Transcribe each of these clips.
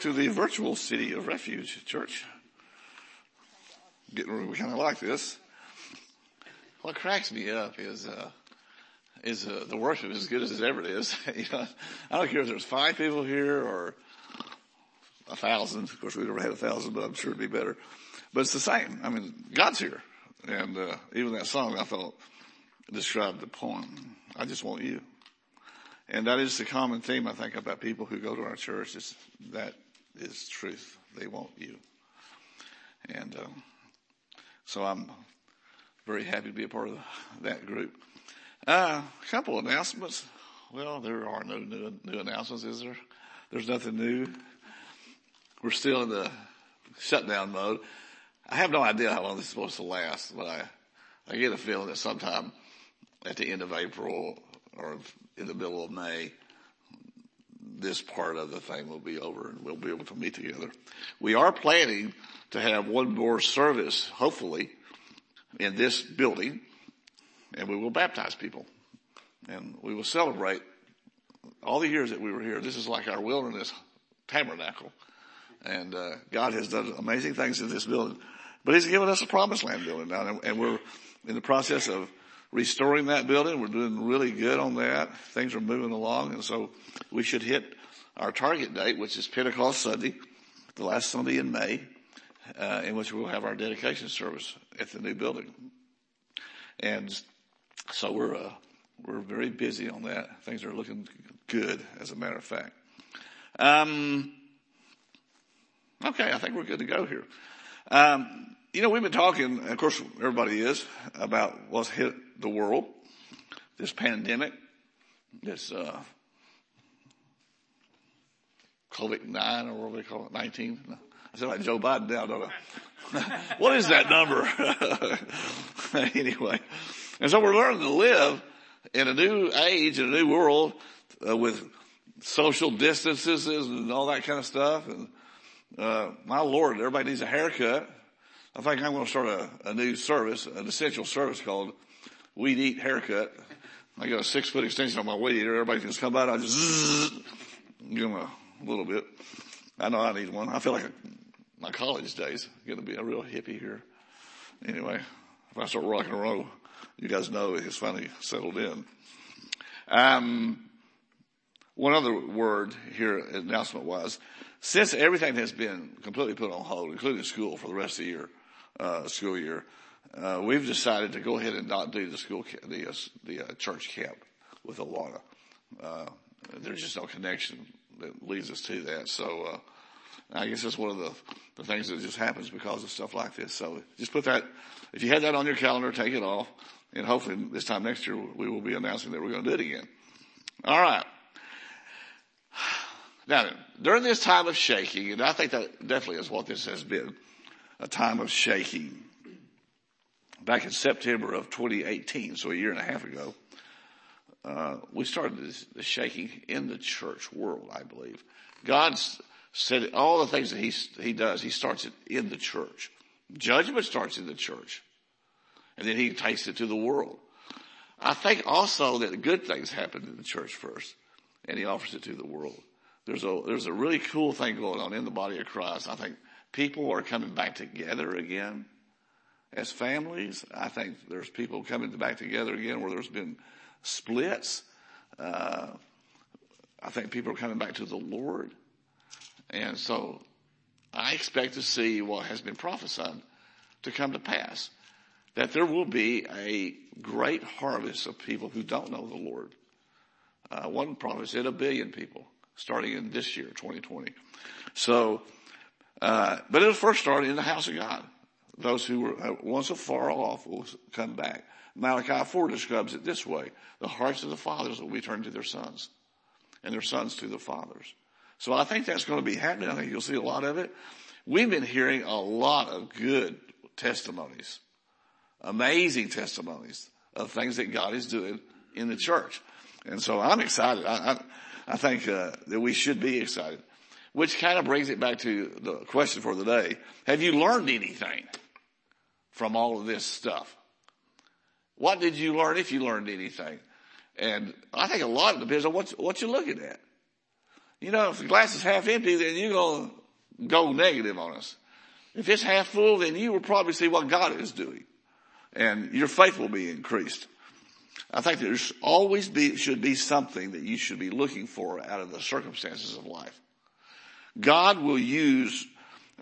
to the virtual city of refuge, church. Getting we kind of like this. What cracks me up is, uh, is uh, the worship as good as it ever is. I don't care if there's five people here or a thousand. Of course, we never had a thousand, but I'm sure it'd be better. But it's the same. I mean, God's here, and uh, even that song I thought described the poem. I just want you. And that is the common theme, I think, about people who go to our church is that is truth. They want you. And, um, so I'm very happy to be a part of that group. Uh, a couple of announcements. Well, there are no new, new announcements, is there? There's nothing new. We're still in the shutdown mode. I have no idea how long this is supposed to last, but I, I get a feeling that sometime at the end of April or in the middle of May, this part of the thing will be over and we'll be able to meet together. We are planning to have one more service, hopefully, in this building, and we will baptize people. And we will celebrate all the years that we were here. This is like our wilderness tabernacle. And uh, God has done amazing things in this building. But He's given us a promised land building now, and we're in the process of restoring that building. We're doing really good on that. Things are moving along. And so we should hit our target date, which is Pentecost Sunday, the last Sunday in May, uh, in which we'll have our dedication service at the new building. And so we're, uh, we're very busy on that. Things are looking good, as a matter of fact. Um, okay, I think we're good to go here. Um, you know, we've been talking, of course, everybody is, about what's hit the world, this pandemic, this, uh, COVID-9 or what do they call it, 19? I said like Joe Biden now, don't I? what is that number? anyway. And so we're learning to live in a new age, in a new world, uh, with social distances and all that kind of stuff. And, uh, my Lord, everybody needs a haircut. I think I'm going to start a, a new service, an essential service called Weed Eat Haircut. I got a six foot extension on my weed eater. Everybody can just come by and I just give them a little bit. I know I need one. I feel like a, my college days going to be a real hippie here. Anyway, if I start rock and roll, you guys know it's finally settled in. Um, one other word here, announcement wise, since everything has been completely put on hold, including school for the rest of the year, uh, school year, uh, we've decided to go ahead and not do the school, the, uh, the uh, church camp with Awana. Uh, there's just no connection that leads us to that. So, uh, I guess that's one of the, the things that just happens because of stuff like this. So just put that, if you had that on your calendar, take it off. And hopefully this time next year we will be announcing that we're going to do it again. All right. Now, during this time of shaking, and I think that definitely is what this has been, a time of shaking. Back in September of 2018, so a year and a half ago, uh, we started this, shaking in the church world, I believe. God's said all the things that he, he does, he starts it in the church. Judgment starts in the church. And then he takes it to the world. I think also that good things happen in the church first, and he offers it to the world. There's a, there's a really cool thing going on in the body of Christ. I think people are coming back together again as families. I think there's people coming back together again where there's been splits. Uh, I think people are coming back to the Lord. And so I expect to see what has been prophesied to come to pass. That there will be a great harvest of people who don't know the Lord. Uh, one prophet said a billion people starting in this year, 2020. So, uh, but it'll first start in the house of God. Those who were uh, once afar off will come back. Malachi 4 describes it this way. The hearts of the fathers will be turned to their sons and their sons to the fathers. So I think that's going to be happening. I think you'll see a lot of it. We've been hearing a lot of good testimonies, amazing testimonies of things that God is doing in the church. And so I'm excited. I, I, I think uh, that we should be excited. Which kind of brings it back to the question for the day. Have you learned anything from all of this stuff? What did you learn if you learned anything? And I think a lot of it depends on what, what you're looking at. You know, if the glass is half empty, then you're going to go negative on us. If it's half full, then you will probably see what God is doing and your faith will be increased. I think there's always be, should be something that you should be looking for out of the circumstances of life. God will use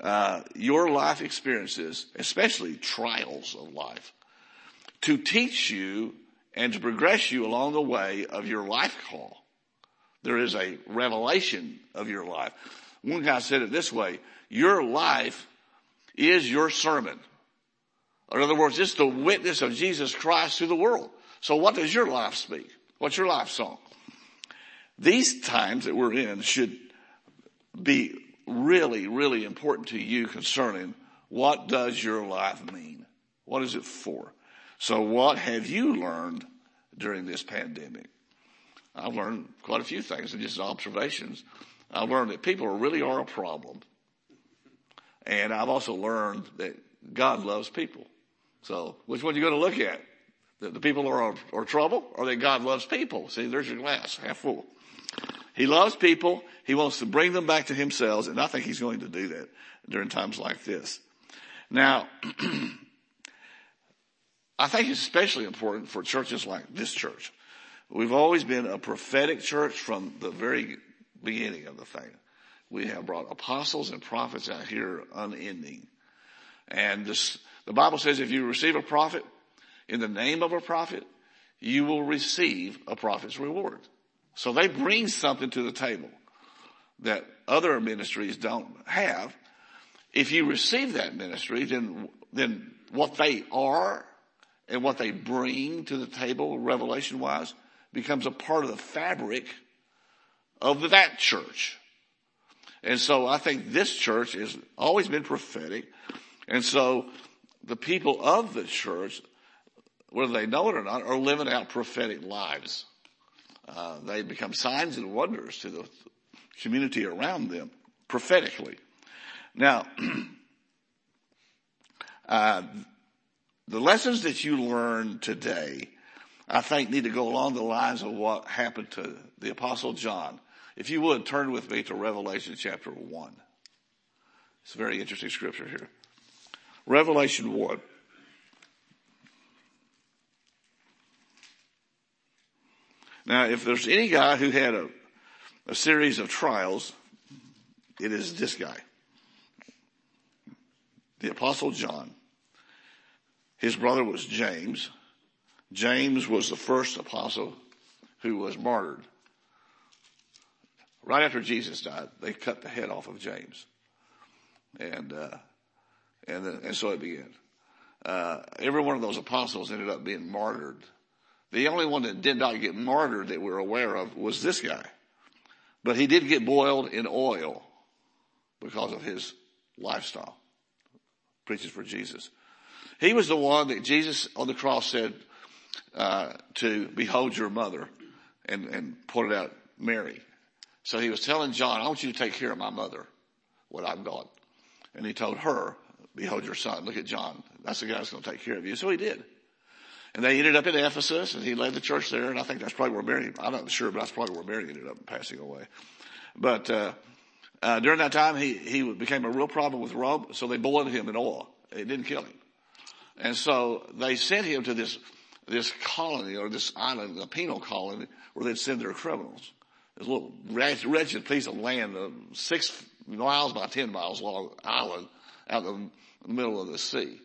uh, your life experiences, especially trials of life, to teach you and to progress you along the way of your life call. There is a revelation of your life. One guy said it this way, your life is your sermon. In other words, it's the witness of Jesus Christ to the world. So what does your life speak? What's your life song? These times that we're in should be really, really important to you concerning what does your life mean? What is it for? So what have you learned during this pandemic? I've learned quite a few things and just observations. I've learned that people really are a problem. And I've also learned that God loves people. So which one are you going to look at? That the people are, are trouble or that God loves people? See, there's your glass, half full. He loves people. He wants to bring them back to himself. And I think he's going to do that during times like this. Now, I think it's especially important for churches like this church. We've always been a prophetic church from the very beginning of the thing. We have brought apostles and prophets out here unending. And this, the Bible says if you receive a prophet in the name of a prophet, you will receive a prophet's reward. So they bring something to the table that other ministries don't have. If you receive that ministry, then, then what they are and what they bring to the table, revelation wise, becomes a part of the fabric of that church. And so I think this church has always been prophetic. And so the people of the church, whether they know it or not, are living out prophetic lives. Uh, they become signs and wonders to the community around them prophetically. Now, uh, the lessons that you learn today, I think need to go along the lines of what happened to the apostle John. If you would turn with me to Revelation chapter one. It's a very interesting scripture here. Revelation 1. Now, if there's any guy who had a, a series of trials, it is this guy. The apostle John. His brother was James. James was the first apostle who was martyred. Right after Jesus died, they cut the head off of James. And, uh, and, then, and so it began. Uh, every one of those apostles ended up being martyred. The only one that did not get martyred that we're aware of was this guy. But he did get boiled in oil because of his lifestyle. Preaches for Jesus. He was the one that Jesus on the cross said uh, to behold your mother and, and pointed out Mary. So he was telling John, I want you to take care of my mother, what I've got. And he told her, behold your son. Look at John. That's the guy that's going to take care of you. So he did. And they ended up in Ephesus and he led the church there. And I think that's probably where Mary, I'm not sure, but that's probably where Mary ended up passing away. But, uh, uh, during that time, he, he became a real problem with Rome. So they boiled him in oil. It didn't kill him. And so they sent him to this, this colony or this island, a penal colony where they'd send their criminals. This little wretched piece of land, uh, six miles by ten miles long island out in the middle of the sea.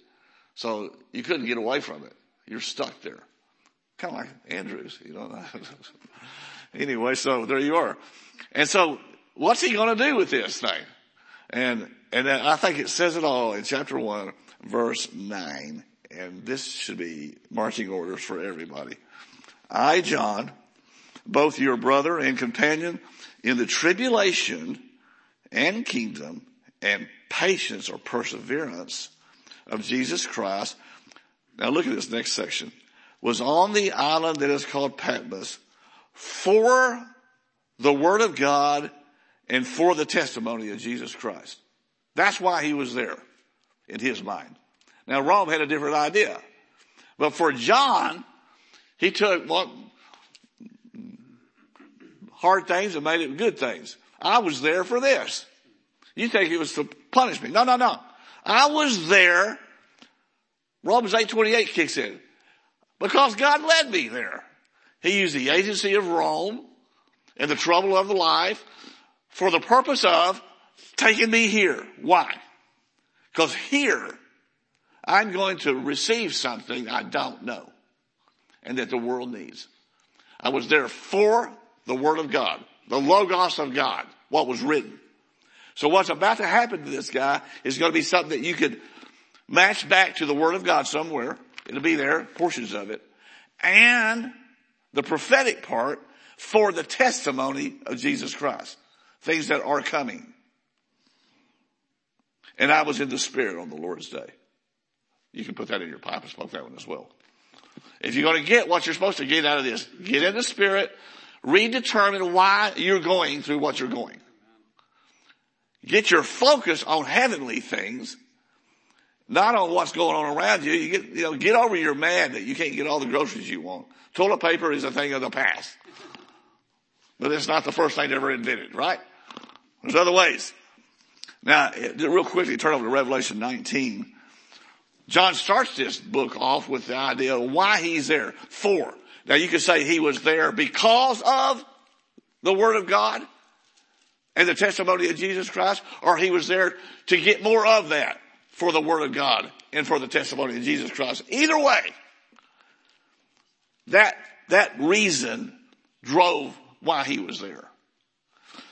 So you couldn't get away from it. You're stuck there. Kind of like Andrews, you know. anyway, so there you are. And so what's he going to do with this thing? And, and I think it says it all in chapter one, verse nine. And this should be marching orders for everybody. I, John, both your brother and companion in the tribulation and kingdom and patience or perseverance of Jesus Christ. Now look at this next section. Was on the island that is called Patmos for the word of God and for the testimony of Jesus Christ. That's why he was there in his mind. Now Rome had a different idea. But for John, he took what hard things and made it good things. I was there for this. You think it was to punish me. No, no, no. I was there. Romans 8.28 kicks in. Because God led me there. He used the agency of Rome and the trouble of the life for the purpose of taking me here. Why? Because here I'm going to receive something I don't know and that the world needs. I was there for the Word of God, the Logos of God, what was written. So what's about to happen to this guy is going to be something that you could match back to the Word of God somewhere. It'll be there, portions of it. And the prophetic part for the testimony of Jesus Christ. Things that are coming. And I was in the Spirit on the Lord's day. You can put that in your pipe and smoke that one as well. If you're going to get what you're supposed to get out of this, get in the Spirit, redetermine why you're going through what you're going. Get your focus on heavenly things, not on what's going on around you. You get, you know, get over your mad that you can't get all the groceries you want. Toilet paper is a thing of the past. But it's not the first thing ever invented, right? There's other ways. Now, real quickly, turn over to Revelation 19. John starts this book off with the idea of why he's there. For. Now you could say he was there because of the Word of God and the testimony of Jesus Christ, or he was there to get more of that for the Word of God and for the testimony of Jesus Christ. Either way, that, that reason drove why he was there.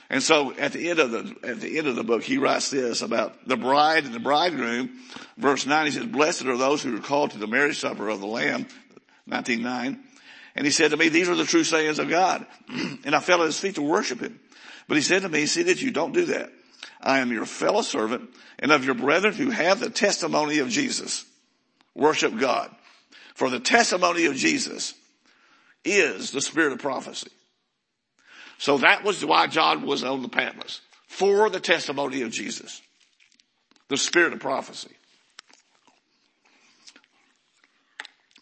And so at the end of the, at the end of the book, he writes this about the bride and the bridegroom. Verse nine, he says, blessed are those who are called to the marriage supper of the Lamb. 19.9. And he said to me, these are the true sayings of God. and I fell at his feet to worship him. But he said to me, see that you don't do that. I am your fellow servant and of your brethren who have the testimony of Jesus. Worship God. For the testimony of Jesus is the spirit of prophecy. So that was why John was on the Patmos. For the testimony of Jesus. The spirit of prophecy.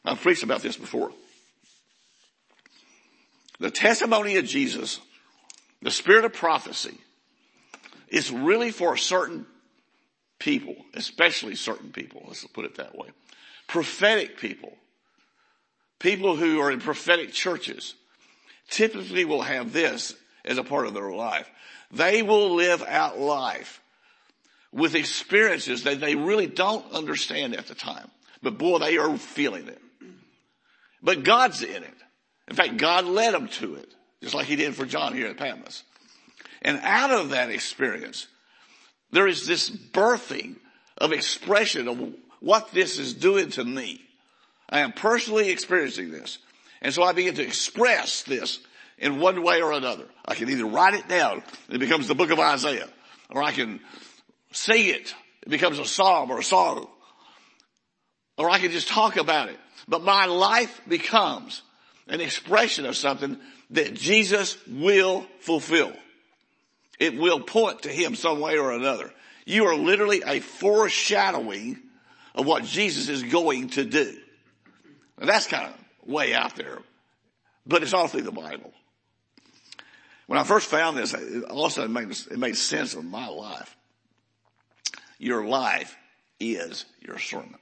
I've preached about this before. The testimony of Jesus, the spirit of prophecy, is really for certain people, especially certain people, let's put it that way. Prophetic people. People who are in prophetic churches typically will have this as a part of their life. They will live out life with experiences that they really don't understand at the time. But boy, they are feeling it. But God's in it. In fact, God led them to it, just like he did for John here at Patmos. And out of that experience, there is this birthing of expression of what this is doing to me. I am personally experiencing this. And so I begin to express this in one way or another. I can either write it down, it becomes the book of Isaiah, or I can sing it, it becomes a psalm or a song, or I can just talk about it. But my life becomes an expression of something that Jesus will fulfill. It will point to him some way or another. You are literally a foreshadowing of what Jesus is going to do. Now that's kind of way out there, but it's all through the Bible. When I first found this, it also made, it made sense of my life. Your life is your sermon.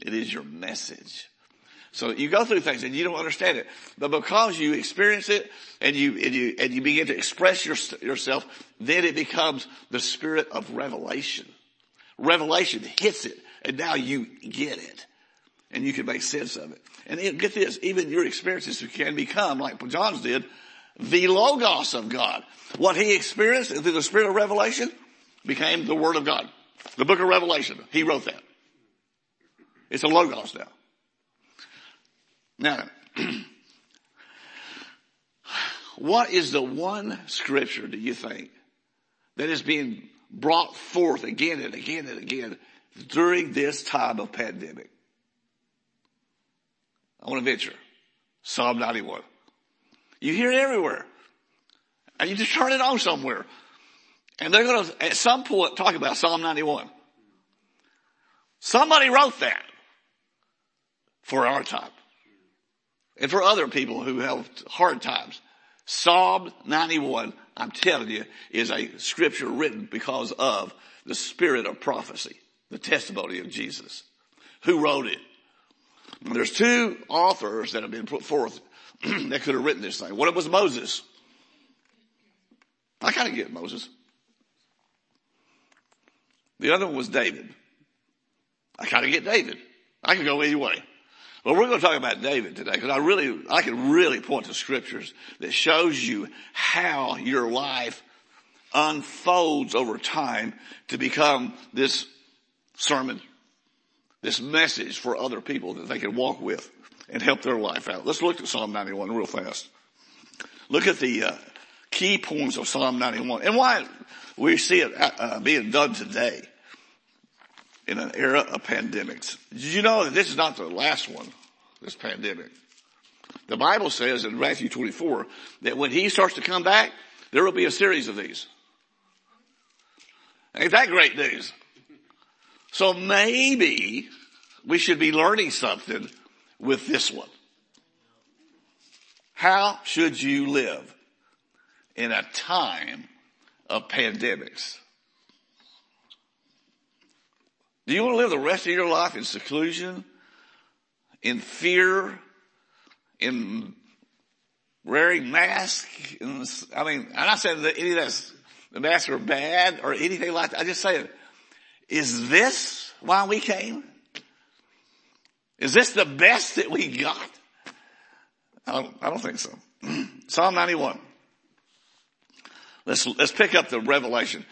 It is your message. So you go through things and you don't understand it, but because you experience it and you and you and you begin to express your, yourself, then it becomes the spirit of revelation. Revelation hits it, and now you get it, and you can make sense of it. And get this, even your experiences can become like John's did, the logos of God. What he experienced through the spirit of revelation became the word of God. The book of Revelation. He wrote that. It's a logos now. Now, what is the one scripture do you think that is being brought forth again and again and again during this time of pandemic? I want to venture. Psalm 91. You hear it everywhere. And you just turn it on somewhere. And they're going to, at some point, talk about Psalm 91. Somebody wrote that for our time and for other people who have hard times. Psalm 91, I'm telling you, is a scripture written because of the spirit of prophecy, the testimony of Jesus. Who wrote it? There's two authors that have been put forth that could have written this thing. One was Moses. I kind of get Moses. The other one was David. I kind of get David. I can go either way. Well, we're going to talk about David today because I really, I can really point to scriptures that shows you how your life unfolds over time to become this sermon, this message for other people that they can walk with and help their life out. Let's look at Psalm 91 real fast. Look at the uh, key points of Psalm 91 and why we see it uh, being done today in an era of pandemics. Did you know that this is not the last one, this pandemic? The Bible says in Matthew 24 that when he starts to come back, there will be a series of these. Ain't that great news? So maybe we should be learning something with this one. How should you live in a time of pandemics? Do you want to live the rest of your life in seclusion, in fear, in wearing masks? I mean, I'm not saying that any of that's, the masks are bad or anything like that. I just say, is this why we came? Is this the best that we got? I don't, I don't think so. Psalm 91. Let's, let's pick up the revelation.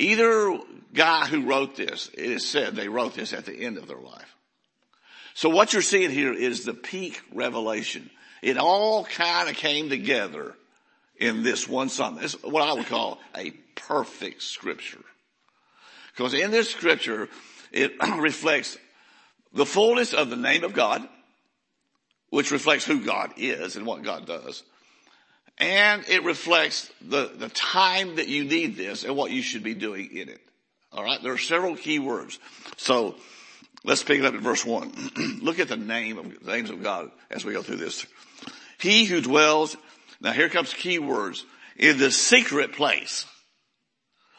Either guy who wrote this, it is said they wrote this at the end of their life. So what you're seeing here is the peak revelation. It all kind of came together in this one psalm. It's what I would call a perfect scripture. Because in this scripture, it reflects the fullness of the name of God, which reflects who God is and what God does. And it reflects the, the time that you need this and what you should be doing in it. All right. There are several key words. So let's pick it up in verse one. Look at the name of the names of God as we go through this. He who dwells, now here comes key words, in the secret place.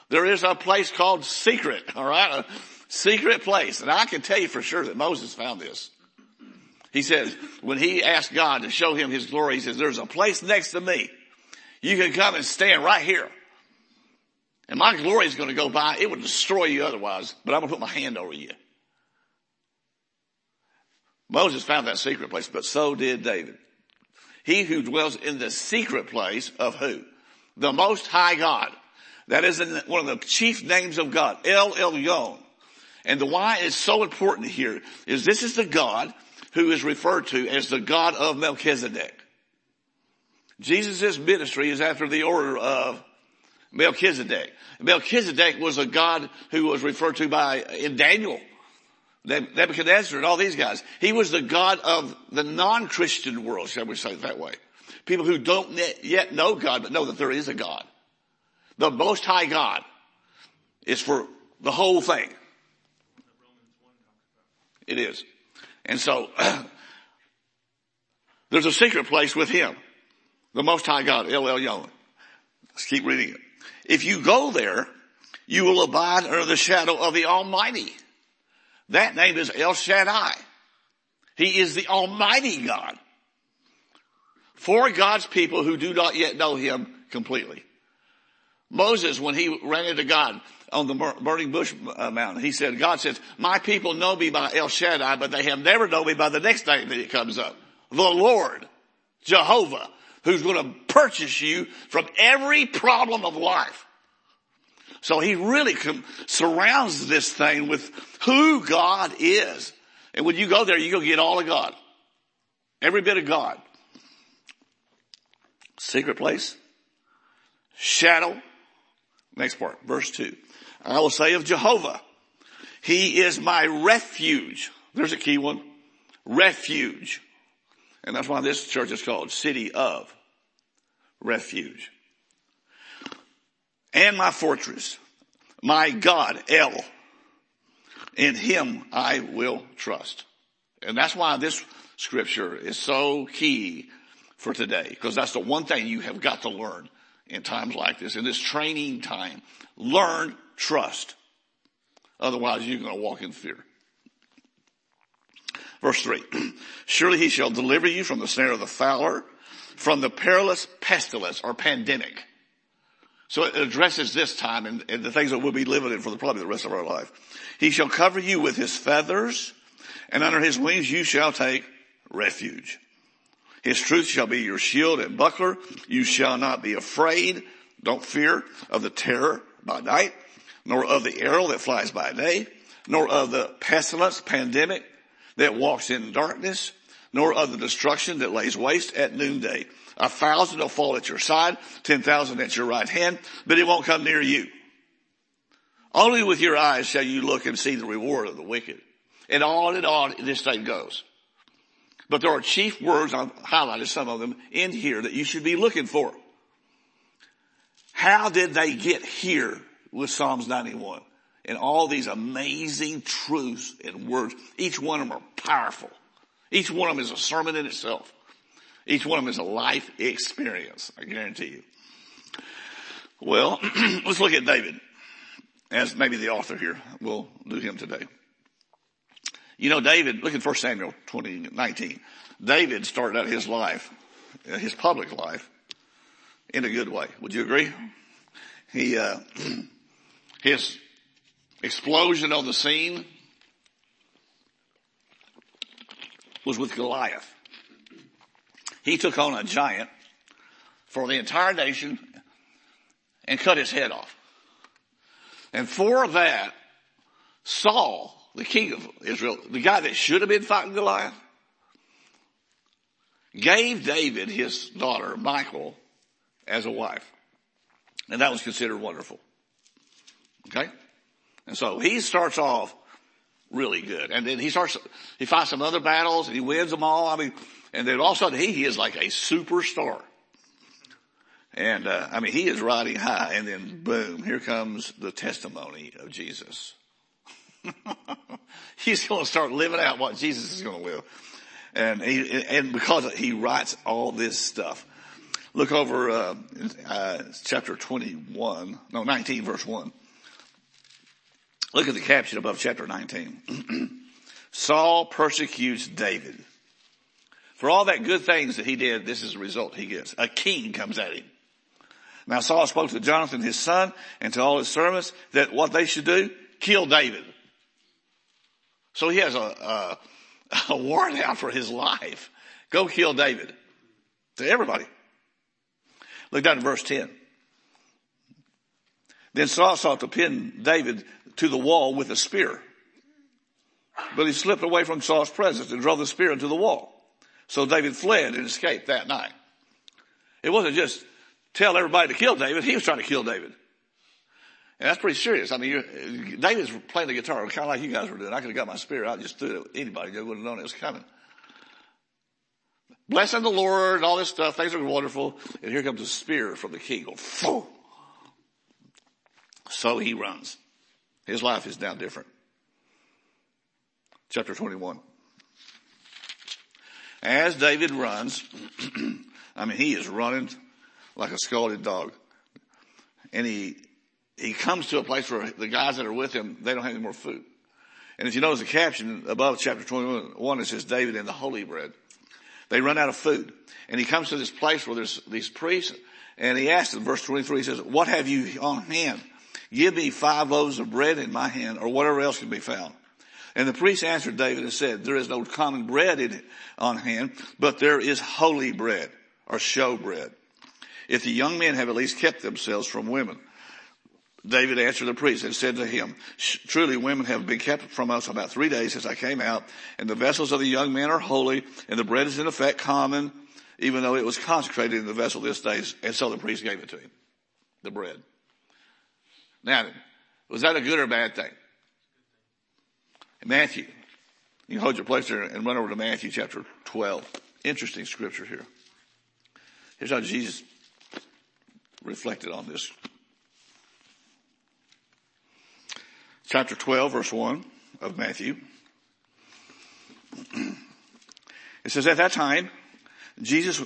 There is a place called secret, all right? A secret place. And I can tell you for sure that Moses found this. He says, when he asked God to show him his glory, he says, there's a place next to me. You can come and stand right here. And my glory is going to go by. It would destroy you otherwise, but I'm going to put my hand over you. Moses found that secret place, but so did David. He who dwells in the secret place of who? The most high God. That is one of the chief names of God. El Elyon. And the why is so important here is this is the God who is referred to as the God of Melchizedek. Jesus' ministry is after the order of Melchizedek. Melchizedek was a God who was referred to by, in Daniel, Nebuchadnezzar and all these guys. He was the God of the non-Christian world, shall we say it that way. People who don't yet know God, but know that there is a God. The most high God is for the whole thing. It is. And so, there's a secret place with him. The Most High God, El Elyon. Let's keep reading it. If you go there, you will abide under the shadow of the Almighty. That name is El Shaddai. He is the Almighty God. For God's people who do not yet know Him completely. Moses, when he ran into God on the burning bush uh, mountain, he said, God says, my people know me by El Shaddai, but they have never known me by the next name that it comes up. The Lord, Jehovah, who's going to purchase you from every problem of life. So he really com- surrounds this thing with who God is. And when you go there, you're going to get all of God. Every bit of God. Secret place. Shadow. Next part, verse two. I will say of Jehovah, he is my refuge. There's a key one. Refuge. And that's why this church is called City of Refuge. And my fortress, my God, El. In him I will trust. And that's why this scripture is so key for today because that's the one thing you have got to learn in times like this, in this training time. Learn trust. Otherwise you're going to walk in fear. Verse three, surely he shall deliver you from the snare of the fowler, from the perilous pestilence or pandemic. So it addresses this time and, and, the things that we'll be living in for the, probably the rest of our life. He shall cover you with his feathers and under his wings you shall take refuge. His truth shall be your shield and buckler. You shall not be afraid. Don't fear of the terror by night, nor of the arrow that flies by day, nor of the pestilence, pandemic that walks in darkness, nor of the destruction that lays waste at noonday. A thousand will fall at your side, ten thousand at your right hand, but it won't come near you. Only with your eyes shall you look and see the reward of the wicked. And on and on this thing goes. But there are chief words, I've highlighted some of them in here that you should be looking for. How did they get here with Psalms 91? And all these amazing truths and words. Each one of them are powerful. Each one of them is a sermon in itself. Each one of them is a life experience. I guarantee you. Well, let's look at David as maybe the author here. We'll do him today. You know, David, look at 1 Samuel 20, 19. David started out his life, uh, his public life, in a good way. Would you agree? He, uh, his explosion on the scene was with Goliath. He took on a giant for the entire nation and cut his head off. And for that, Saul the king of Israel, the guy that should have been fighting Goliath, gave David his daughter, Michal, as a wife. And that was considered wonderful. Okay? And so he starts off really good. And then he starts, he fights some other battles and he wins them all. I mean, and then all of a sudden he, he is like a superstar. And, uh, I mean, he is riding high and then boom, here comes the testimony of Jesus. He's going to start living out what Jesus is going to live. And he, and because he writes all this stuff. Look over, uh, uh, chapter 21, no, 19 verse 1. Look at the caption above chapter 19. Saul persecutes David. For all that good things that he did, this is the result he gets. A king comes at him. Now Saul spoke to Jonathan his son and to all his servants that what they should do, kill David. So he has a, a, a warrant out for his life. Go kill David. To everybody. Look down at verse 10. Then Saul sought to pin David to the wall with a spear. But he slipped away from Saul's presence and drove the spear into the wall. So David fled and escaped that night. It wasn't just tell everybody to kill David. He was trying to kill David. And that's pretty serious. I mean, David's playing the guitar kind of like you guys were doing. I could have got my spear out just threw it at anybody. They wouldn't have known it was coming. Blessing the Lord and all this stuff. Things are wonderful. And here comes a spear from the king. So he runs. His life is now different. Chapter 21. As David runs, I mean, he is running like a scalded dog. And he, he comes to a place where the guys that are with him, they don't have any more food. And if you notice the caption above chapter 21, it says David and the holy bread. They run out of food. And he comes to this place where there's these priests and he asks them, verse 23, he says, what have you on hand? Give me five loaves of bread in my hand or whatever else can be found. And the priest answered David and said, there is no common bread in, on hand, but there is holy bread or show bread. If the young men have at least kept themselves from women, David answered the priest and said to him, truly women have been kept from us about three days since I came out and the vessels of the young men are holy and the bread is in effect common, even though it was consecrated in the vessel this day. And so the priest gave it to him, the bread. Now, was that a good or bad thing? Matthew. You hold your place there and run over to Matthew chapter 12. Interesting scripture here. Here's how Jesus reflected on this chapter 12 verse 1 of Matthew. It says at that time, Jesus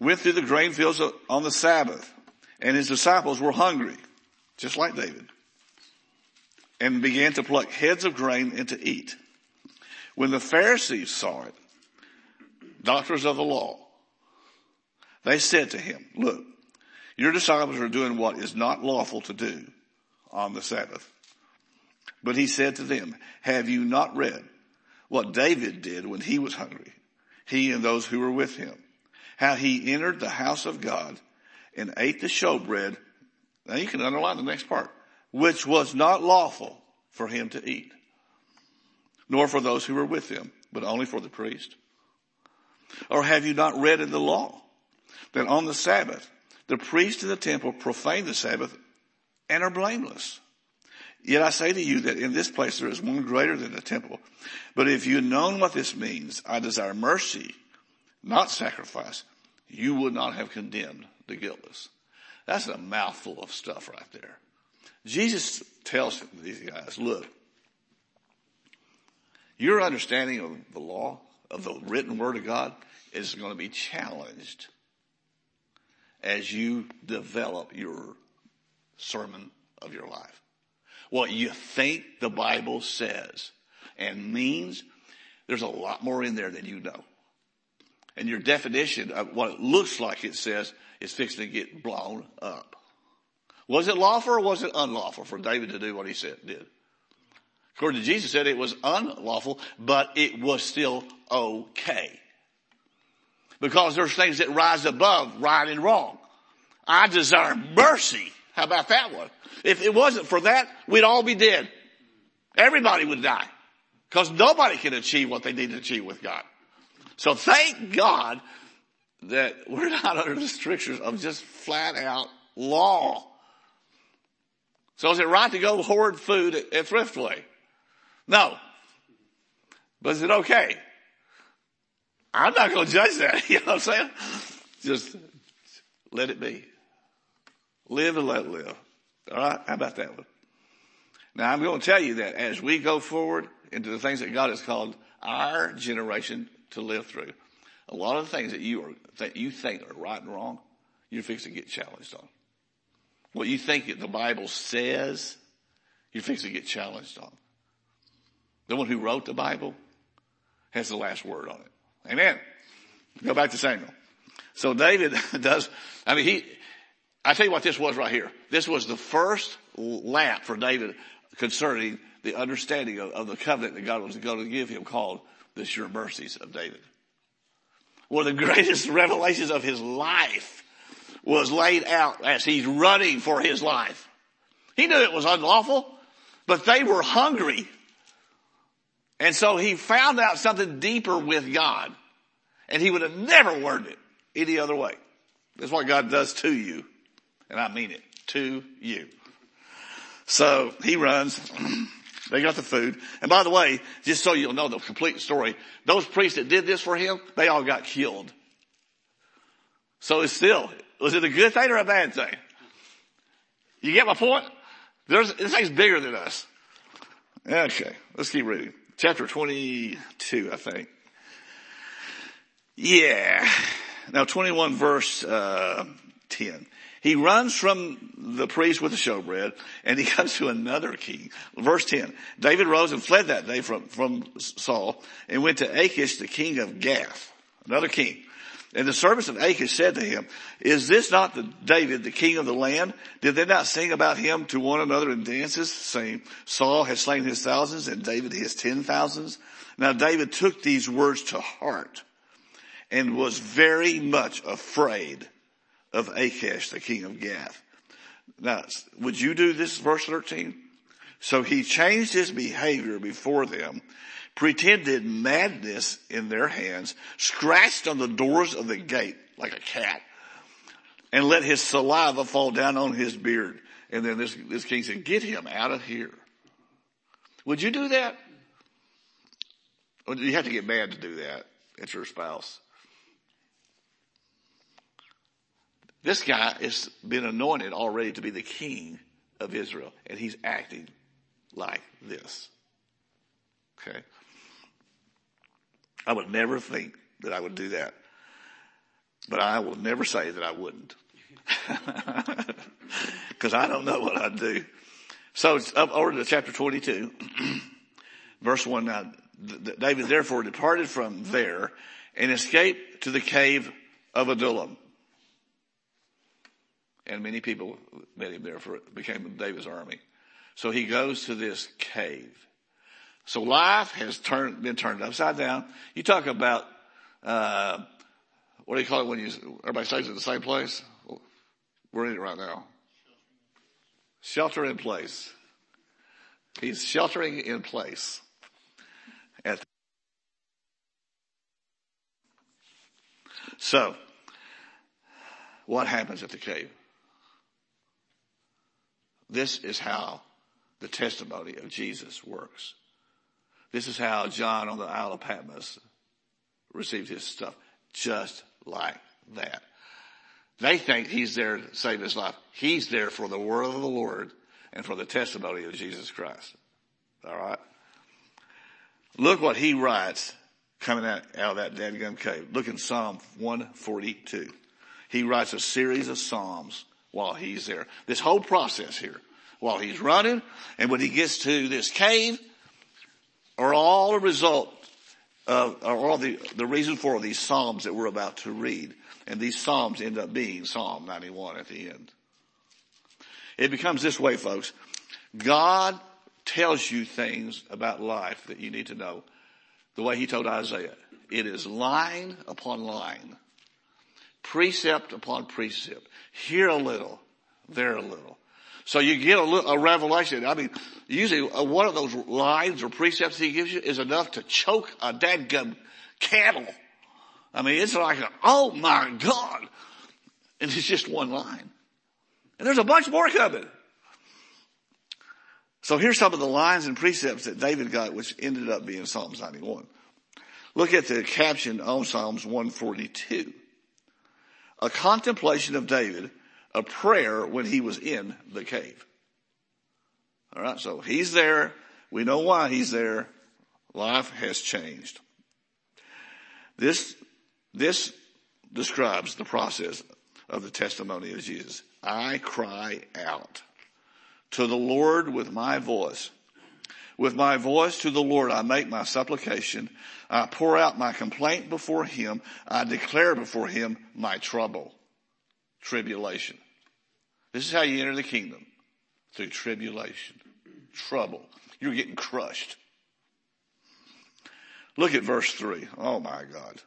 went through the grain fields on the Sabbath and his disciples were hungry, just like David, and began to pluck heads of grain and to eat. When the Pharisees saw it, doctors of the law, they said to him, look, your disciples are doing what is not lawful to do on the Sabbath. But he said to them, have you not read what David did when he was hungry? He and those who were with him. How he entered the house of God and ate the showbread. Now you can underline the next part, which was not lawful for him to eat, nor for those who were with him, but only for the priest. Or have you not read in the law that on the Sabbath, the priests in the temple profane the Sabbath and are blameless? Yet I say to you that in this place there is one greater than the temple. But if you had known what this means, I desire mercy, not sacrifice, you would not have condemned the guiltless. That's a mouthful of stuff right there. Jesus tells these guys, look, your understanding of the law, of the written word of God is going to be challenged as you develop your sermon of your life. What you think the Bible says and means, there's a lot more in there than you know. And your definition of what it looks like it says is fixing to get blown up. Was it lawful or was it unlawful for David to do what he said, did? According to Jesus said it was unlawful, but it was still okay. Because there's things that rise above right and wrong. I desire mercy. How about that one? If it wasn't for that, we'd all be dead. Everybody would die. Because nobody can achieve what they need to achieve with God. So thank God that we're not under the strictures of just flat out law. So is it right to go hoard food at, at Thriftway? No. But is it okay? I'm not going to judge that. You know what I'm saying? Just let it be. Live and let live. All right. How about that one? Now I'm going to tell you that as we go forward into the things that God has called our generation to live through, a lot of the things that you are, that you think are right and wrong, you're fixing to get challenged on. What you think the Bible says, you're fixing to get challenged on. The one who wrote the Bible has the last word on it. Amen. Go back to Samuel. So David does, I mean, he, I tell you what this was right here. This was the first lap for David concerning the understanding of, of the covenant that God was going to give him called the sure mercies of David. One of the greatest revelations of his life was laid out as he's running for his life. He knew it was unlawful, but they were hungry. And so he found out something deeper with God. And he would have never learned it any other way. That's what God does to you. And I mean it, to you. So he runs. They got the food. And by the way, just so you'll know the complete story, those priests that did this for him, they all got killed. So it's still, was it a good thing or a bad thing? You get my point? There's, this thing's bigger than us. Okay, let's keep reading. Chapter 22, I think. Yeah. Now 21 verse, uh, 10. He runs from the priest with the showbread and he comes to another king. Verse 10. David rose and fled that day from, from Saul and went to Achish, the king of Gath. Another king. And the servants of Achish said to him, is this not the David, the king of the land? Did they not sing about him to one another in dances, saying, Saul has slain his thousands and David his ten thousands? Now David took these words to heart and was very much afraid of Achish, the king of Gath. Now, would you do this, verse 13? So he changed his behavior before them, pretended madness in their hands, scratched on the doors of the gate like a cat, and let his saliva fall down on his beard. And then this, this king said, get him out of here. Would you do that? Or do you have to get mad to do that? It's your spouse. This guy has been anointed already to be the king of Israel, and he's acting like this. Okay? I would never think that I would do that. But I will never say that I wouldn't. Cause I don't know what I'd do. So up over to chapter 22, verse 1. Now, David therefore departed from there and escaped to the cave of Adullam. And many people met him there for became David's army. So he goes to this cave. So life has turned, been turned upside down. You talk about, uh, what do you call it when you, everybody stays in the same place? We're in it right now. Shelter in place. He's sheltering in place. At so, what happens at the cave? This is how the testimony of Jesus works. This is how John on the Isle of Patmos received his stuff. Just like that. They think he's there to save his life. He's there for the word of the Lord and for the testimony of Jesus Christ. All right. Look what he writes coming out, out of that dadgum cave. Look in Psalm 142. He writes a series of Psalms while he's there. This whole process here, while he's running and when he gets to this cave, are all a result of, are all the, the reason for these Psalms that we're about to read. And these Psalms end up being Psalm 91 at the end. It becomes this way, folks. God tells you things about life that you need to know. The way he told Isaiah. It is line upon line. Precept upon precept. Here a little, there a little. So you get a, little, a revelation. I mean, usually uh, one of those lines or precepts he gives you is enough to choke a dadgum cattle. I mean, it's like, a, oh my God. And it's just one line. And there's a bunch more coming. So here's some of the lines and precepts that David got, which ended up being Psalms 91. Look at the caption on Psalms 142. A contemplation of David, a prayer when he was in the cave. All right. So he's there. We know why he's there. Life has changed. This, this describes the process of the testimony of Jesus. I cry out to the Lord with my voice. With my voice to the Lord, I make my supplication. I pour out my complaint before him. I declare before him my trouble, tribulation. This is how you enter the kingdom through tribulation, trouble. You're getting crushed. Look at verse three. Oh my God.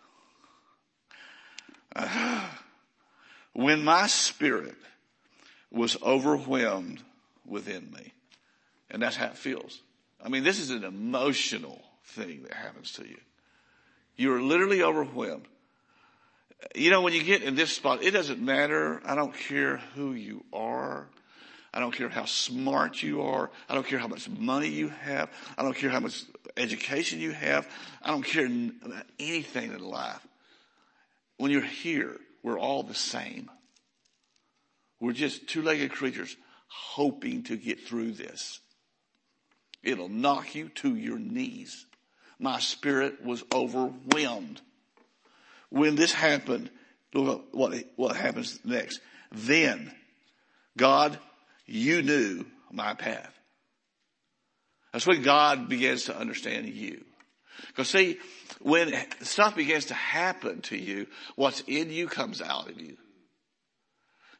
Uh, when my spirit was overwhelmed within me. And that's how it feels. I mean, this is an emotional thing that happens to you. You're literally overwhelmed. You know, when you get in this spot, it doesn't matter. I don't care who you are. I don't care how smart you are. I don't care how much money you have. I don't care how much education you have. I don't care about anything in life. When you're here, we're all the same. We're just two-legged creatures hoping to get through this. It'll knock you to your knees. My spirit was overwhelmed. When this happened, look what, what happens next. Then, God, you knew my path. That's when God begins to understand you. Because see, when stuff begins to happen to you, what's in you comes out of you.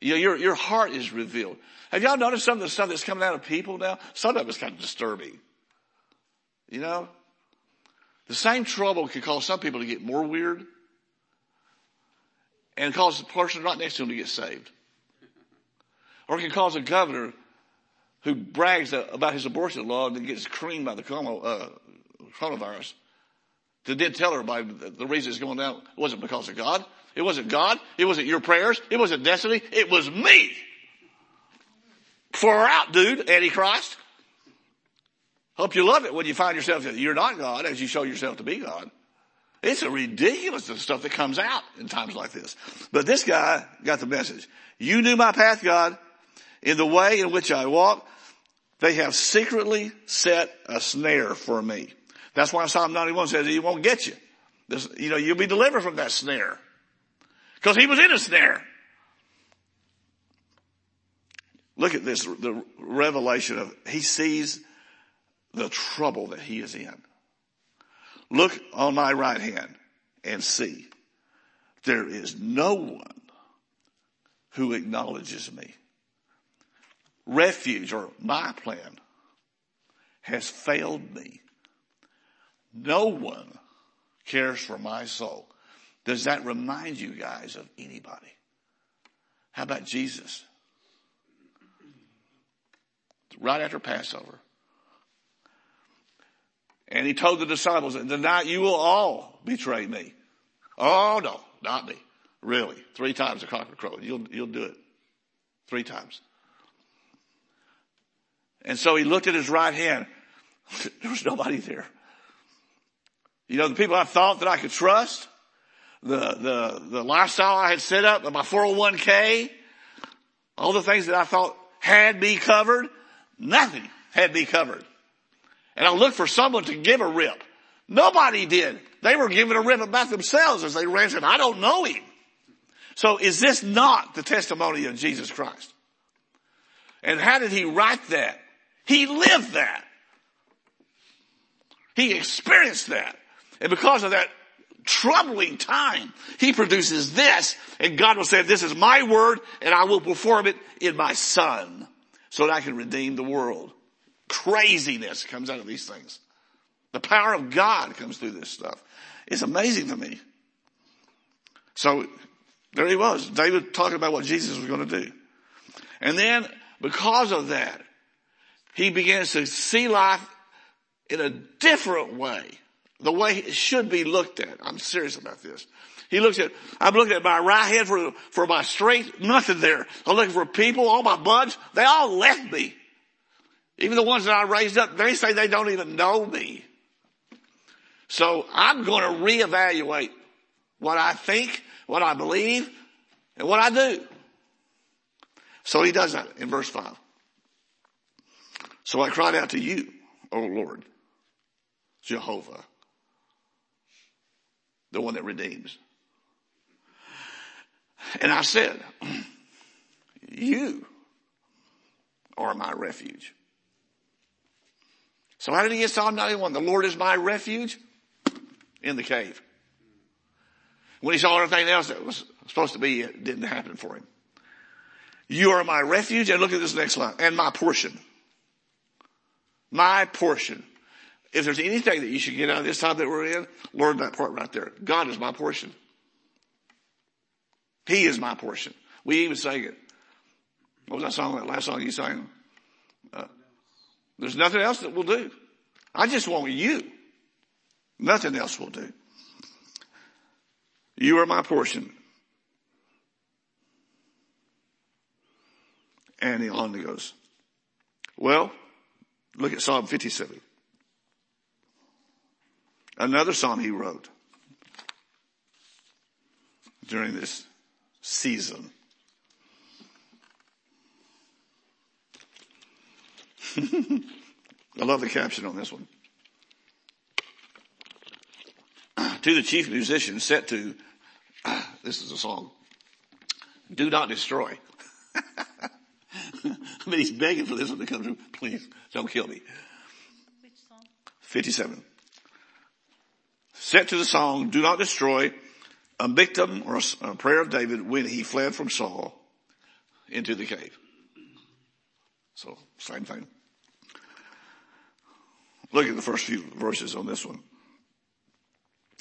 You know, your, your heart is revealed. Have y'all noticed some of the stuff that's coming out of people now? Some of it's kind of disturbing. You know? The same trouble can cause some people to get more weird and cause the person right next to them to get saved. Or it can cause a governor who brags about his abortion law and gets creamed by the uh, coronavirus to then tell everybody the reason it's going down it wasn't because of God. It wasn't God. It wasn't your prayers. It wasn't destiny. It was me. For out, dude, Antichrist. Hope you love it when you find yourself you're not God as you show yourself to be God. It's a ridiculous stuff that comes out in times like this. But this guy got the message. You knew my path, God. In the way in which I walk, they have secretly set a snare for me. That's why Psalm 91 says he won't get you. This, you know, you'll be delivered from that snare. Because he was in a snare. Look at this, the revelation of, he sees the trouble that he is in. Look on my right hand and see. There is no one who acknowledges me. Refuge or my plan has failed me. No one cares for my soul. Does that remind you guys of anybody? How about Jesus? Right after Passover. And he told the disciples, the night you will all betray me. Oh no, not me. Really. Three times a cock crow. You'll, you'll do it. Three times. And so he looked at his right hand. there was nobody there. You know, the people I thought that I could trust, the, the, the lifestyle I had set up, my 401k, all the things that I thought had me covered, nothing had me covered. And I looked for someone to give a rip. Nobody did. They were giving a rip about themselves as they ran. Said, I don't know him. So is this not the testimony of Jesus Christ? And how did he write that? He lived that. He experienced that. And because of that troubling time, he produces this and God will say, this is my word and I will perform it in my son so that I can redeem the world. Craziness comes out of these things. The power of God comes through this stuff. It's amazing to me. So there he was. David talking about what Jesus was going to do. And then because of that, he begins to see life in a different way. The way it should be looked at. I'm serious about this. He looks at, I'm looking at my right hand for, for my strength, nothing there. I'm looking for people, all my buds, they all left me. Even the ones that I raised up, they say they don't even know me. So I'm going to reevaluate what I think, what I believe, and what I do. So he does that in verse five. So I cried out to you, O Lord, Jehovah, the one that redeems. And I said, you are my refuge. So how did he get Psalm 91? The Lord is my refuge in the cave. When he saw everything else that was supposed to be, it didn't happen for him. You are my refuge. And look at this next line. And my portion. My portion. If there's anything that you should get out of this time that we're in, learn that part right there. God is my portion. He is my portion. We even sang it. What was that song, that last song you sang? There's nothing else that will do. I just want you. Nothing else will do. You are my portion. And he on goes. Well, look at Psalm 57. Another psalm he wrote during this season. I love the caption on this one. to the chief musician set to, this is a song, do not destroy. I mean, he's begging for this one to come through. Please, don't kill me. Which song? 57. Set to the song, do not destroy, a Michtam or a prayer of David when he fled from Saul into the cave. So, same thing. Look at the first few verses on this one.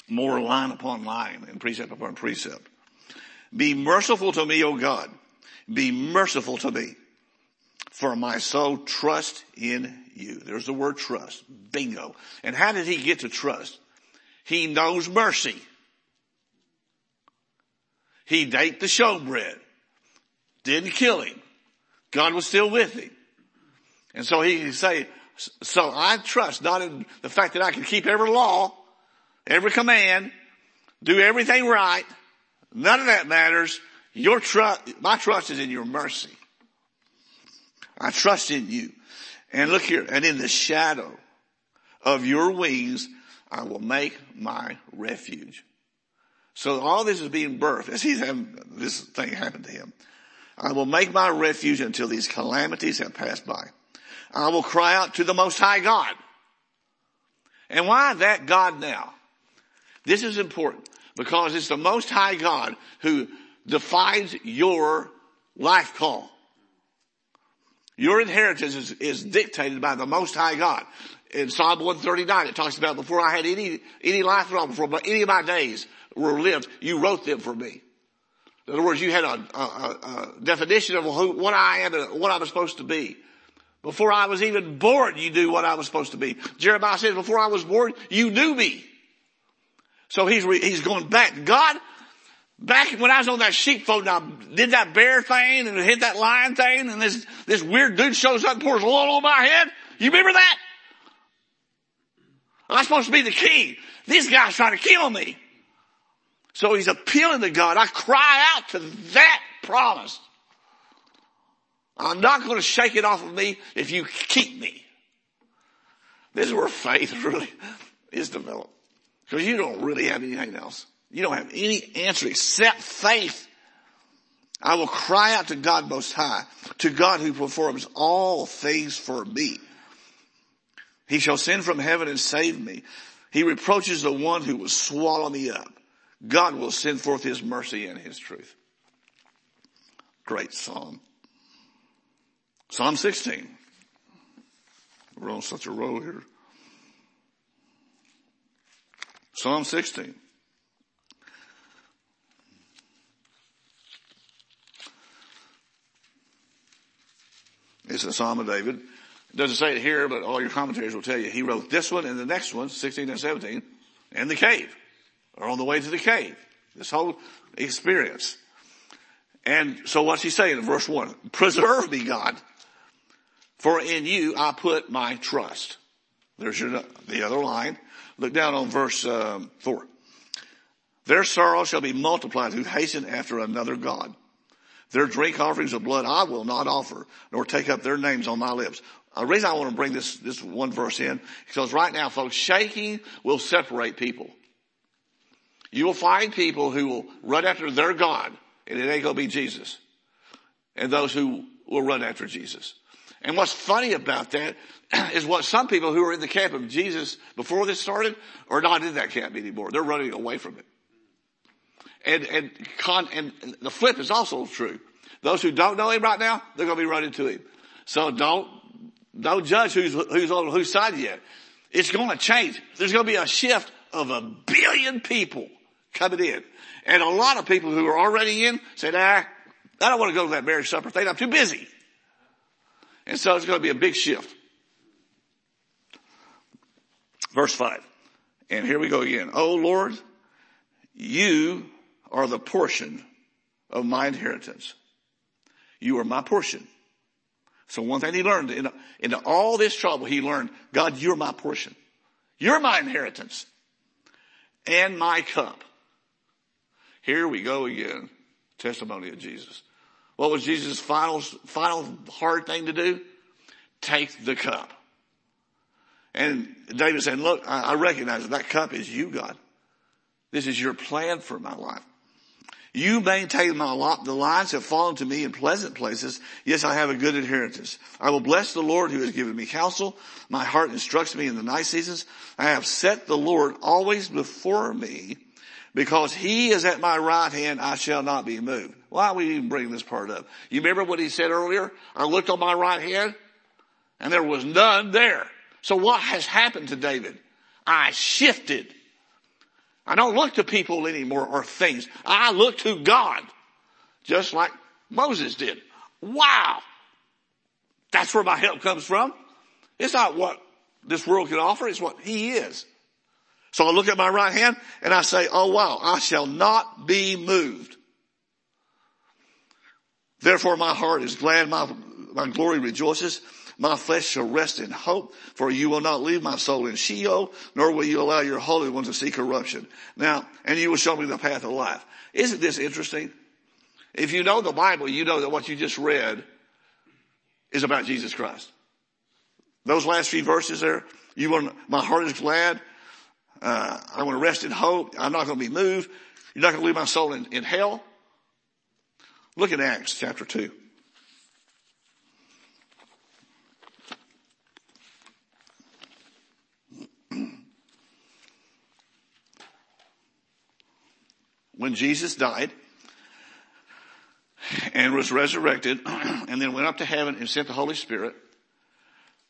More line upon line and precept upon precept. Be merciful to me, O God. Be merciful to me. For my soul trust in you. There's the word trust. Bingo. And how did he get to trust? He knows mercy. He ate the showbread. Didn't kill him. God was still with him. And so he can say, so I trust not in the fact that I can keep every law, every command, do everything right. None of that matters. Your trust, my trust is in your mercy. I trust in you. And look here, and in the shadow of your wings, I will make my refuge. So all this is being birthed as he's having this thing happen to him. I will make my refuge until these calamities have passed by. I will cry out to the most high God. And why that God now? This is important because it's the most high God who defines your life call. Your inheritance is, is dictated by the most high God. In Psalm 139, it talks about before I had any, any life at all, before any of my days were lived, you wrote them for me. In other words, you had a, a, a definition of who, what I am and what I was supposed to be. Before I was even born, you knew what I was supposed to be. Jeremiah says, before I was born, you knew me. So he's, he's going back. God, back when I was on that sheepfold, and I did that bear thing and hit that lion thing and this, this weird dude shows up and pours oil on my head. You remember that? I'm supposed to be the king. This guy's trying to kill me. So he's appealing to God. I cry out to that promise. I'm not going to shake it off of me if you keep me. This is where faith really is developed. Because you don't really have anything else. You don't have any answer except faith. I will cry out to God most high, to God who performs all things for me. He shall send from heaven and save me. He reproaches the one who will swallow me up. God will send forth his mercy and his truth. Great psalm. Psalm 16. We're on such a roll here. Psalm 16. It's a Psalm of David. It doesn't say it here, but all your commentaries will tell you he wrote this one and the next one, 16 and 17, in the cave, or on the way to the cave. This whole experience. And so what's he saying in verse one? Preserve me, God, for in you I put my trust. There's your, the other line. Look down on verse um, four. Their sorrow shall be multiplied who hasten after another God. Their drink offerings of blood I will not offer, nor take up their names on my lips. The reason I want to bring this, this one verse in, because right now folks, shaking will separate people. You will find people who will run after their God, and it ain't gonna be Jesus. And those who will run after Jesus. And what's funny about that is what some people who are in the camp of Jesus before this started are not in that camp anymore. They're running away from it. And, and, con, and the flip is also true. Those who don't know him right now, they're going to be running to him. So don't, don't judge who's, who's on whose side yet. It's going to change. There's going to be a shift of a billion people coming in. And a lot of people who are already in said, nah, I don't want to go to that marriage supper thing. I'm too busy. And so it's going to be a big shift. Verse five. And here we go again. Oh Lord, you are the portion of my inheritance. You are my portion. So one thing he learned in, in all this trouble, he learned, God, you're my portion. You're my inheritance and my cup. Here we go again. Testimony of Jesus. What was Jesus' final, final hard thing to do? Take the cup. And David said, look, I recognize that, that cup is you, God. This is your plan for my life. You maintain my lot. The lines have fallen to me in pleasant places. Yes, I have a good inheritance. I will bless the Lord who has given me counsel. My heart instructs me in the night seasons. I have set the Lord always before me because he is at my right hand. I shall not be moved. Why are we even bring this part up? You remember what he said earlier? I looked on my right hand and there was none there. So what has happened to David? I shifted. I don't look to people anymore or things. I look to God. Just like Moses did. Wow. That's where my help comes from. It's not what this world can offer, it's what he is. So I look at my right hand and I say, oh wow, I shall not be moved. Therefore my heart is glad, my, my glory rejoices. My flesh shall rest in hope, for you will not leave my soul in Sheol, nor will you allow your Holy ones to see corruption. Now, and you will show me the path of life. Isn't this interesting? If you know the Bible, you know that what you just read is about Jesus Christ. Those last few verses there, you want, my heart is glad. Uh, I want to rest in hope. I'm not going to be moved. You're not going to leave my soul in, in hell? Look at Acts chapter 2. when Jesus died and was resurrected and then went up to heaven and sent the Holy Spirit,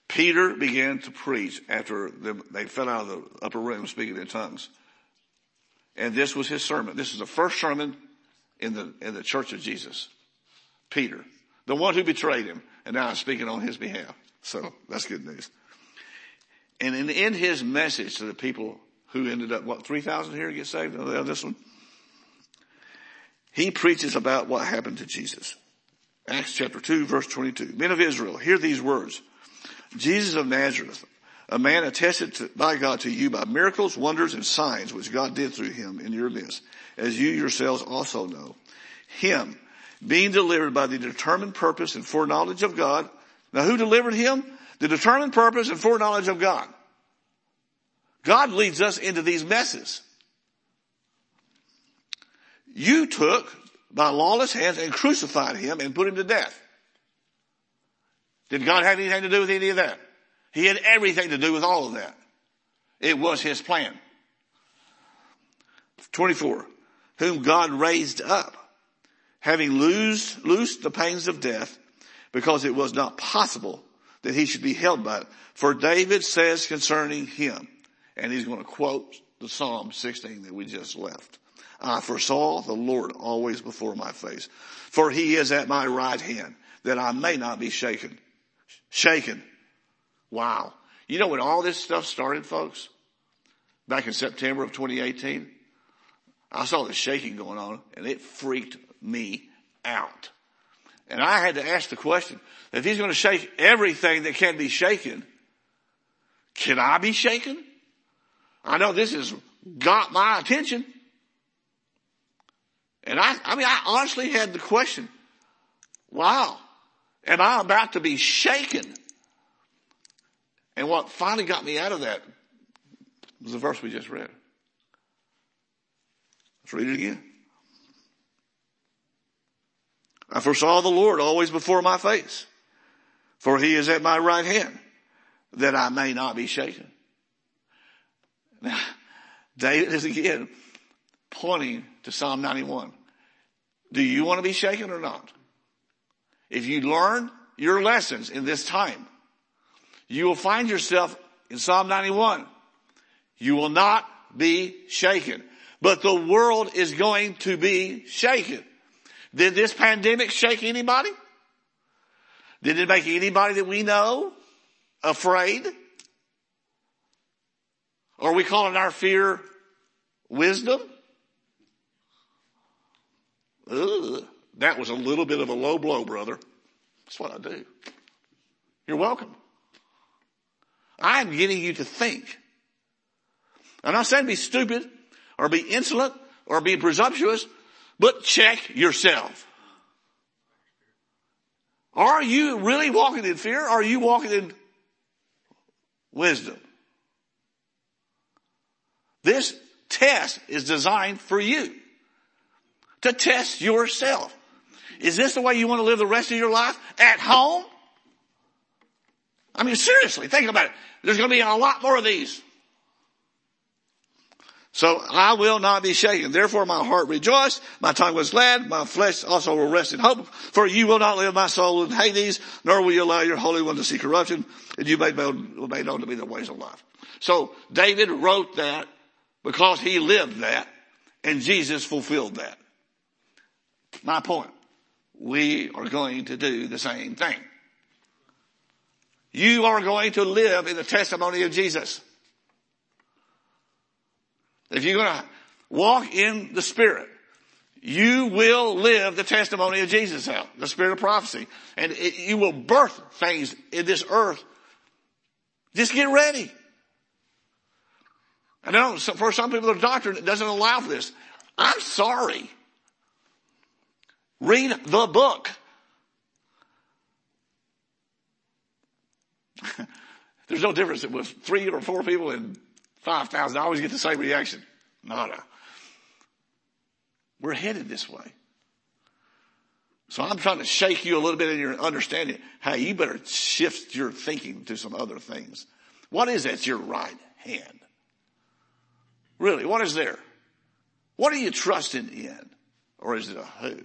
Peter began to preach after they fell out of the upper room speaking in tongues. And this was his sermon. This is the first sermon in the, in the church of Jesus. Peter, the one who betrayed him, and now I'm speaking on his behalf. So that's good news. And in, in his message to the people who ended up, what, 3,000 here get saved oh, on this one? He preaches about what happened to Jesus. Acts chapter 2 verse 22. Men of Israel, hear these words. Jesus of Nazareth, a man attested to, by God to you by miracles, wonders, and signs which God did through him in your midst, as you yourselves also know. Him, being delivered by the determined purpose and foreknowledge of God. Now who delivered him? The determined purpose and foreknowledge of God. God leads us into these messes. You took by lawless hands and crucified him and put him to death. Did God have anything to do with any of that? He had everything to do with all of that. It was his plan. 24. Whom God raised up, having loosed, loosed the pains of death, because it was not possible that he should be held by it. For David says concerning him, and he's going to quote the Psalm 16 that we just left. I foresaw the Lord always before my face, for he is at my right hand that I may not be shaken shaken. Wow. You know when all this stuff started, folks? Back in September of 2018, I saw the shaking going on and it freaked me out. And I had to ask the question, if he's going to shake everything that can be shaken, can I be shaken? I know this has got my attention. And I, I mean, I honestly had the question, wow, Am I about to be shaken? And what finally got me out of that was the verse we just read. Let's read it again. I foresaw the Lord always before my face, for he is at my right hand, that I may not be shaken. Now, David is again pointing to Psalm 91. Do you want to be shaken or not? If you learn your lessons in this time, you will find yourself in Psalm 91. You will not be shaken, but the world is going to be shaken. Did this pandemic shake anybody? Did it make anybody that we know afraid? Are we calling our fear wisdom? Ugh. That was a little bit of a low blow, brother. That's what I do. You're welcome. I'm getting you to think. I'm not saying be stupid or be insolent or be presumptuous, but check yourself. Are you really walking in fear? Are you walking in wisdom? This test is designed for you to test yourself. Is this the way you want to live the rest of your life? At home? I mean, seriously, think about it. There's going to be a lot more of these. So I will not be shaken. Therefore my heart rejoiced, my tongue was glad, my flesh also will rest in hope. For you will not leave my soul in Hades, nor will you allow your Holy One to see corruption, and you made known to me the ways of life. So David wrote that because he lived that, and Jesus fulfilled that. My point we are going to do the same thing. You are going to live in the testimony of Jesus. If you're going to walk in the Spirit, you will live the testimony of Jesus out, the Spirit of prophecy. And it, you will birth things in this earth. Just get ready. I know for some people the doctrine doesn't allow for this. I'm sorry. Read the book. There's no difference with three or four people and 5,000. I always get the same reaction. Nada. We're headed this way. So I'm trying to shake you a little bit in your understanding. Hey, you better shift your thinking to some other things. What is at your right hand? Really, what is there? What are you trusting in? Or is it a who?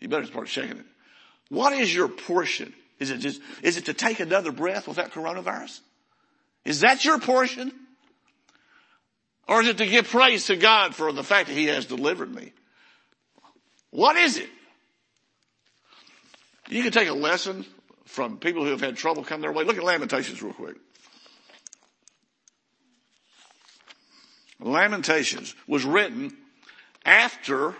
You better start shaking it. What is your portion? Is it just, is it to take another breath without coronavirus? Is that your portion? Or is it to give praise to God for the fact that He has delivered me? What is it? You can take a lesson from people who have had trouble come their way. Look at Lamentations real quick. Lamentations was written after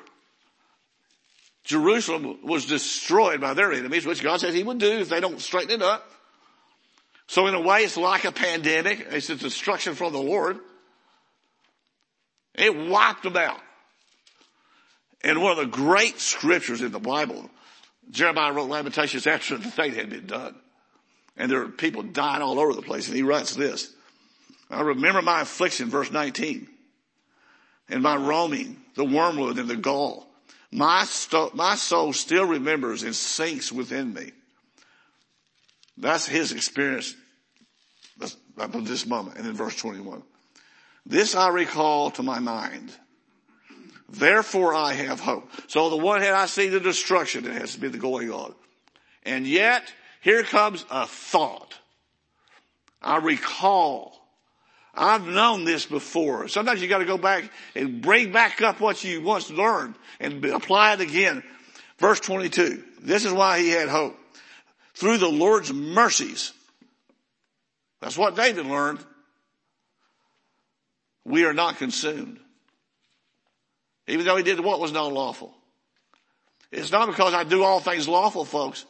Jerusalem was destroyed by their enemies, which God says he would do if they don't straighten it up. So in a way, it's like a pandemic. It's a destruction from the Lord. It wiped them out. And one of the great scriptures in the Bible, Jeremiah wrote Lamentations after the thing had been done. And there are people dying all over the place. And he writes this. I remember my affliction, verse 19, and my roaming, the wormwood and the gall. My, sto- my soul still remembers and sinks within me. That's his experience up this moment. And in verse 21, this I recall to my mind Therefore I have hope. So on the one hand, I see the destruction that has to be the going on. And yet, here comes a thought. I recall. I've known this before. Sometimes you gotta go back and bring back up what you once learned and apply it again. Verse 22. This is why he had hope. Through the Lord's mercies. That's what David learned. We are not consumed. Even though he did what was not lawful. It's not because I do all things lawful, folks.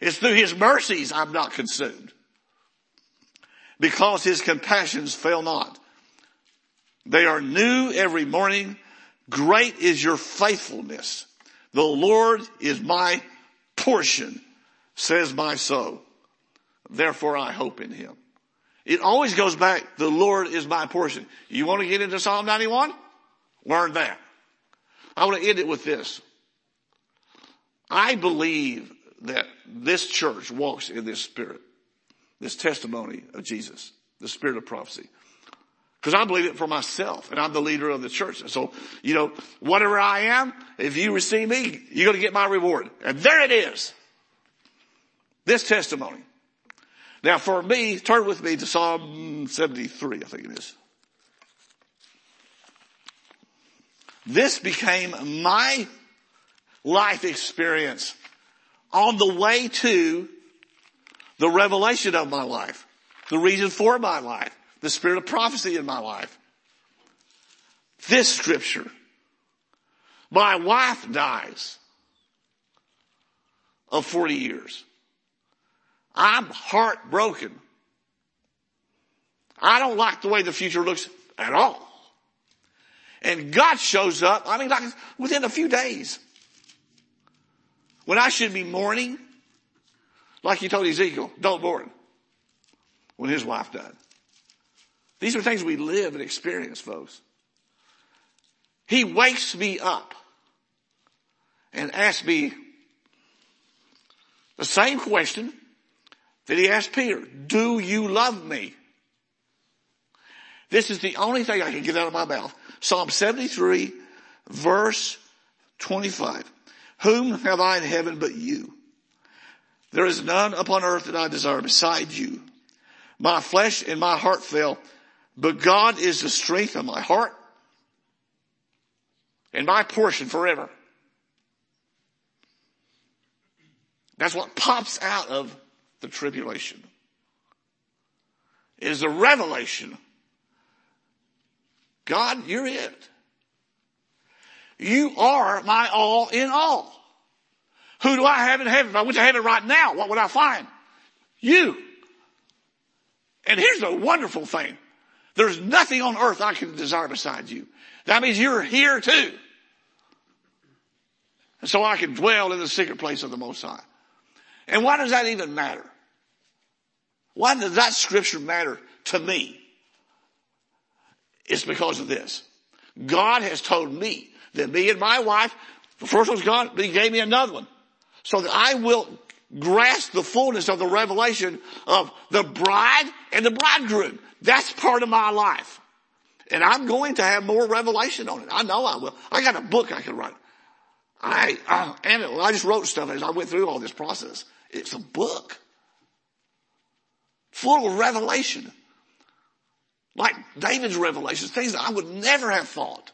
It's through his mercies I'm not consumed. Because his compassions fail not. They are new every morning. Great is your faithfulness. The Lord is my portion, says my soul. Therefore I hope in him. It always goes back, the Lord is my portion. You want to get into Psalm 91? Learn that. I want to end it with this. I believe that this church walks in this spirit, this testimony of Jesus, the spirit of prophecy. Because I believe it for myself and I'm the leader of the church. So, you know, whatever I am, if you receive me, you're going to get my reward. And there it is. This testimony. Now for me, turn with me to Psalm 73, I think it is. This became my life experience on the way to the revelation of my life, the reason for my life, the spirit of prophecy in my life. This scripture, my wife dies of 40 years. I'm heartbroken. I don't like the way the future looks at all. And God shows up, I mean, like within a few days. When I should be mourning, like he told Ezekiel, don't mourn. When his wife died. These are things we live and experience, folks. He wakes me up and asks me the same question that he asked Peter. Do you love me? This is the only thing I can get out of my mouth. Psalm 73 verse 25. Whom have I in heaven but you? There is none upon earth that I desire beside you. My flesh and my heart fail, but God is the strength of my heart and my portion forever. That's what pops out of the tribulation. Is a revelation God, you're it. You are my all in all. Who do I have in heaven? If I went to heaven right now, what would I find? You. And here's the wonderful thing. There's nothing on earth I can desire besides you. That means you're here too. And so I can dwell in the secret place of the Most High. And why does that even matter? Why does that scripture matter to me? It's because of this. God has told me that me and my wife, the first one's gone, but he gave me another one. So that I will grasp the fullness of the revelation of the bride and the bridegroom. That's part of my life. And I'm going to have more revelation on it. I know I will. I got a book I can write. I, uh, and I just wrote stuff as I went through all this process. It's a book full of revelation. Like David's revelations, things I would never have thought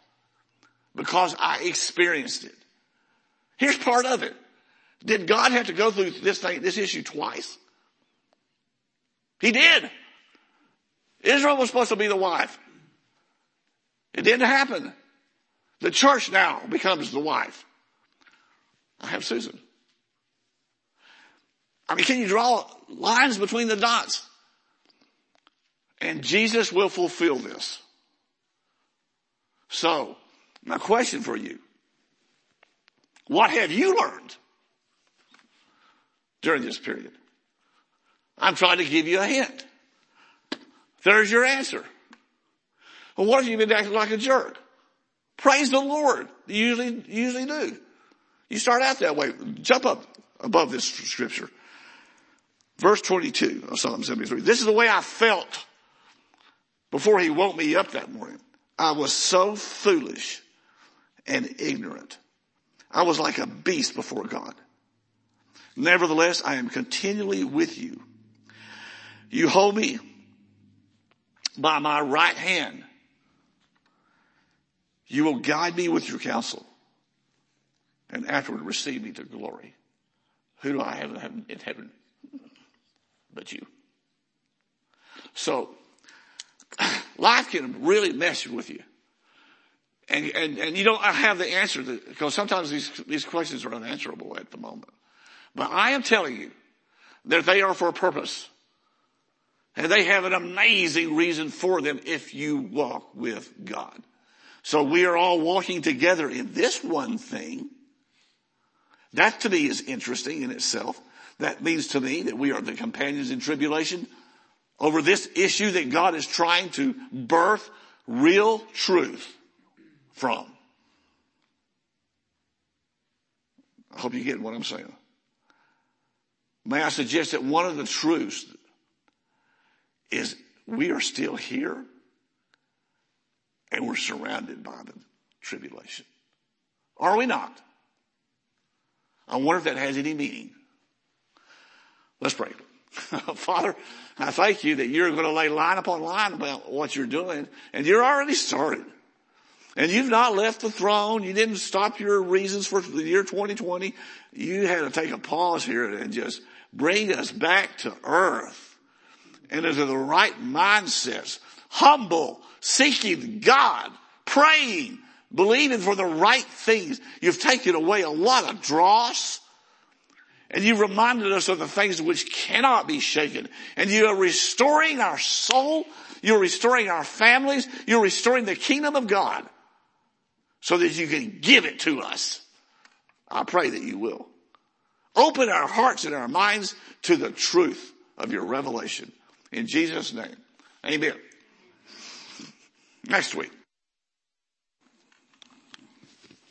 because I experienced it. Here's part of it. Did God have to go through this thing, this issue twice? He did. Israel was supposed to be the wife. It didn't happen. The church now becomes the wife. I have Susan. I mean, can you draw lines between the dots? And Jesus will fulfill this. So, my question for you. What have you learned during this period? I'm trying to give you a hint. There's your answer. Well, what if you've been acting like a jerk? Praise the Lord. You usually, usually do. You start out that way. Jump up above this scripture. Verse 22 of Psalm 73. This is the way I felt before he woke me up that morning. I was so foolish and ignorant. I was like a beast before God. Nevertheless, I am continually with you. You hold me by my right hand. You will guide me with your counsel and afterward receive me to glory. Who do I have in heaven but you? So life can really mess with you. And, and, and you don't have the answer to, because sometimes these, these questions are unanswerable at the moment. But I am telling you that they are for a purpose. And they have an amazing reason for them if you walk with God. So we are all walking together in this one thing. That to me is interesting in itself. That means to me that we are the companions in tribulation over this issue that God is trying to birth real truth from. I hope you get what I'm saying. May I suggest that one of the truths is we are still here and we're surrounded by the tribulation. Are we not? I wonder if that has any meaning. Let's pray. Father, I thank you that you're going to lay line upon line about what you're doing and you're already started. And you've not left the throne. You didn't stop your reasons for the year 2020. You had to take a pause here and just bring us back to earth and into the right mindsets. Humble, seeking God, praying, believing for the right things. You've taken away a lot of dross and you reminded us of the things which cannot be shaken. And you are restoring our soul. You're restoring our families. You're restoring the kingdom of God so that you can give it to us. I pray that you will. Open our hearts and our minds to the truth of your revelation. In Jesus' name. Amen. Next week.